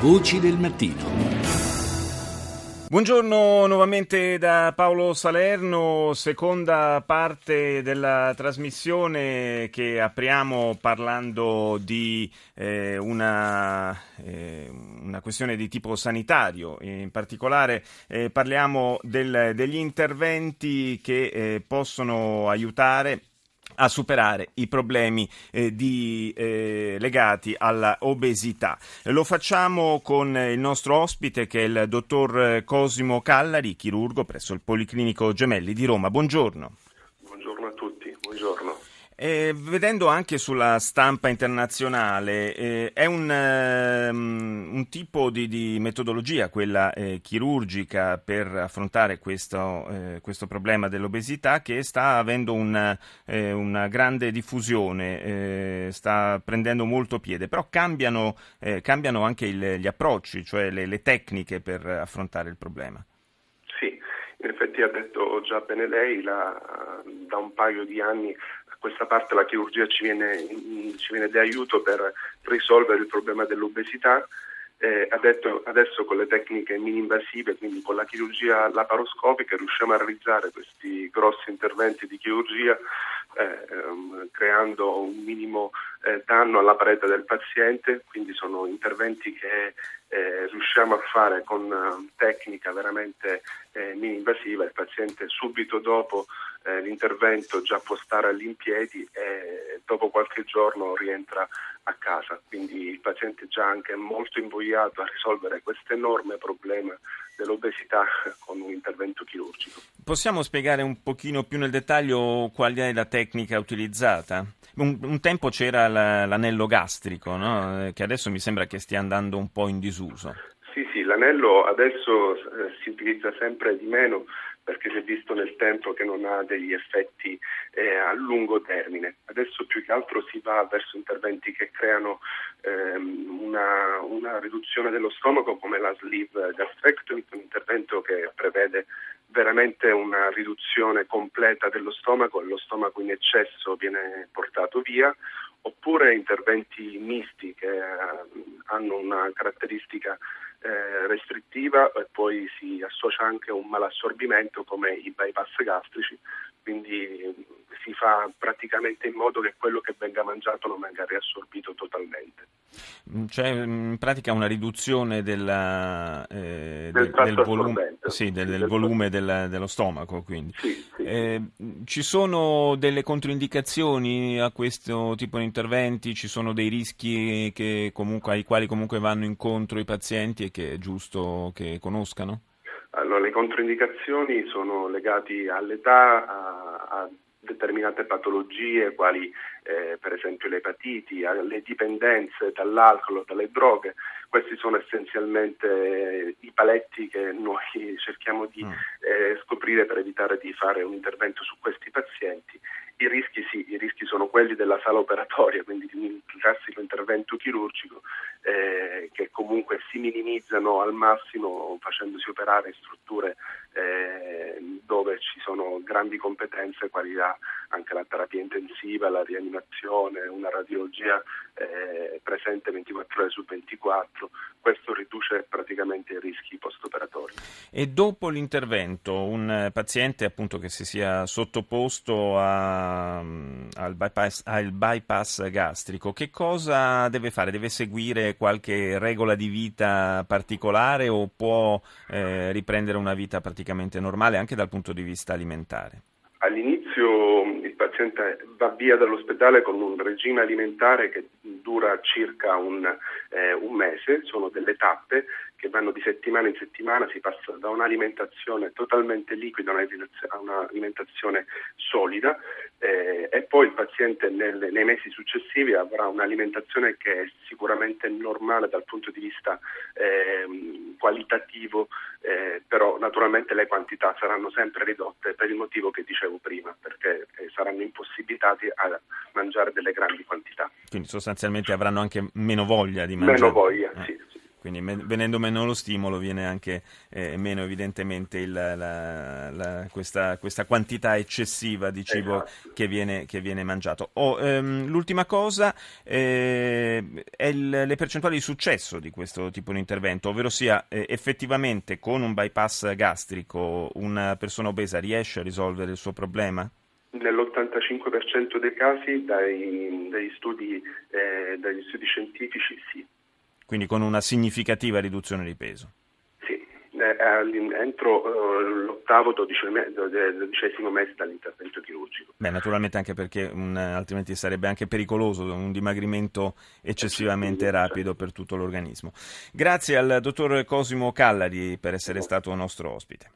Voci del mattino. Buongiorno nuovamente da Paolo Salerno, seconda parte della trasmissione che apriamo parlando di eh, una, eh, una, questione di tipo sanitario, in particolare eh, parliamo del, degli interventi che eh, possono aiutare a superare i problemi eh, di, eh, legati alla obesità. Lo facciamo con il nostro ospite che è il dottor Cosimo Callari, chirurgo presso il Policlinico Gemelli di Roma. Buongiorno. Buongiorno a tutti, buongiorno. Eh, vedendo anche sulla stampa internazionale, eh, è un, um, un tipo di, di, metodologia, quella eh, chirurgica, per affrontare questo, eh, questo, problema dell'obesità che sta avendo una, eh, una grande diffusione, eh, sta prendendo molto piede, però cambiano, cambiano anche il, gli approcci, cioè le, le tecniche per affrontare il problema. Sì, in effetti ha detto già bene lei, la, da un paio di anni questa parte la chirurgia ci viene, ci viene di aiuto per risolvere il problema dell'obesità. Eh, adesso, adesso, con le tecniche mini-invasive, quindi con la chirurgia laparoscopica, riusciamo a realizzare questi grossi interventi di chirurgia eh, ehm, creando un minimo eh, danno alla parete del paziente, quindi sono interventi che eh, riusciamo a fare con uh, tecnica veramente eh, mini-invasiva, il paziente subito dopo eh, l'intervento già può stare all'impiedi e dopo qualche giorno rientra a casa, quindi il paziente è già anche molto invogliato a risolvere questo enorme problema dell'obesità con un intervento chirurgico. Possiamo spiegare un pochino più nel dettaglio qual è la tecnica utilizzata? Un, un tempo c'era la, l'anello gastrico, no? che adesso mi sembra che stia andando un po' in disuso. Sì, sì, l'anello adesso eh, si utilizza sempre di meno perché si è visto nel tempo che non ha degli effetti eh, a lungo termine. Adesso più che altro si va verso interventi che creano ehm, una, una, riduzione dello stomaco come la sleeve gastrectomy, un intervento che prevede veramente una riduzione completa dello stomaco lo stomaco in eccesso viene portato via, oppure interventi misti che eh, hanno una caratteristica eh, restrittiva e poi si associa anche un malassorbimento come i bypass gastrici, quindi si fa praticamente in modo che quello che venga mangiato non venga riassorbito totalmente. Mm, c'è mm, in pratica una riduzione della, eh, del, del, volume, sì, del, del volume del, dello stomaco. Quindi. Sì, sì. Eh, ci sono delle controindicazioni a questo tipo di interventi? Ci sono dei rischi comunque, ai quali comunque vanno incontro i pazienti e che è giusto che conoscano? Allora, le controindicazioni sono legate all'età, a, a determinate patologie quali eh, per esempio le epatiti, alle dipendenze dall'alcol o dalle droghe. Questi sono essenzialmente eh, i paletti che noi cerchiamo di mm. eh, scoprire per evitare di fare un intervento su questi pazienti. I rischi sì, i rischi sono quelli della sala operatoria, quindi di un classico intervento chirurgico eh, che comunque si minimizzano al massimo facendosi operare in strutture eh, dove ci sono grandi competenze quali la, anche la terapia intensiva, la rianimazione, una radiologia eh, presente 24 ore su 24, questo riduce praticamente i rischi post-operatori. E dopo l'intervento un paziente appunto che si sia sottoposto a, al, bypass, al bypass gastrico, che cosa deve fare? Deve seguire qualche regola di vita particolare o può eh, riprendere una vita praticamente normale anche dal punto di vista alimentare? Paziente va via dall'ospedale con un regime alimentare che dura circa un, eh, un mese, sono delle tappe che vanno di settimana in settimana, si passa da un'alimentazione totalmente liquida a un'alimentazione solida eh, e poi il paziente nel, nei mesi successivi avrà un'alimentazione che è sicuramente normale dal punto di vista eh, qualitativo, eh, però naturalmente le quantità saranno sempre ridotte per il motivo che dicevo prima, perché eh, saranno impossibilitati a mangiare delle grandi quantità. Quindi sostanzialmente avranno anche meno voglia di mangiare. Meno voglia, eh. sì. Quindi venendo meno lo stimolo viene anche eh, meno evidentemente il, la, la, questa, questa, quantità eccessiva di cibo esatto. che, viene, che, viene, mangiato. Oh, ehm, l'ultima cosa eh, è il, le percentuali di successo di questo tipo di intervento, ovvero sia eh, effettivamente con un bypass gastrico una persona obesa riesce a risolvere il suo problema? Nell'85% dei casi, dai, dagli, studi, eh, dagli studi scientifici. Quindi con una significativa riduzione di peso? Sì, eh, entro uh, l'ottavo, dodicesimo mese dall'intervento chirurgico. Beh, naturalmente anche perché un, altrimenti sarebbe anche pericoloso un dimagrimento eccessivamente rapido per tutto l'organismo. Grazie al dottor Cosimo Callari per essere stato nostro ospite.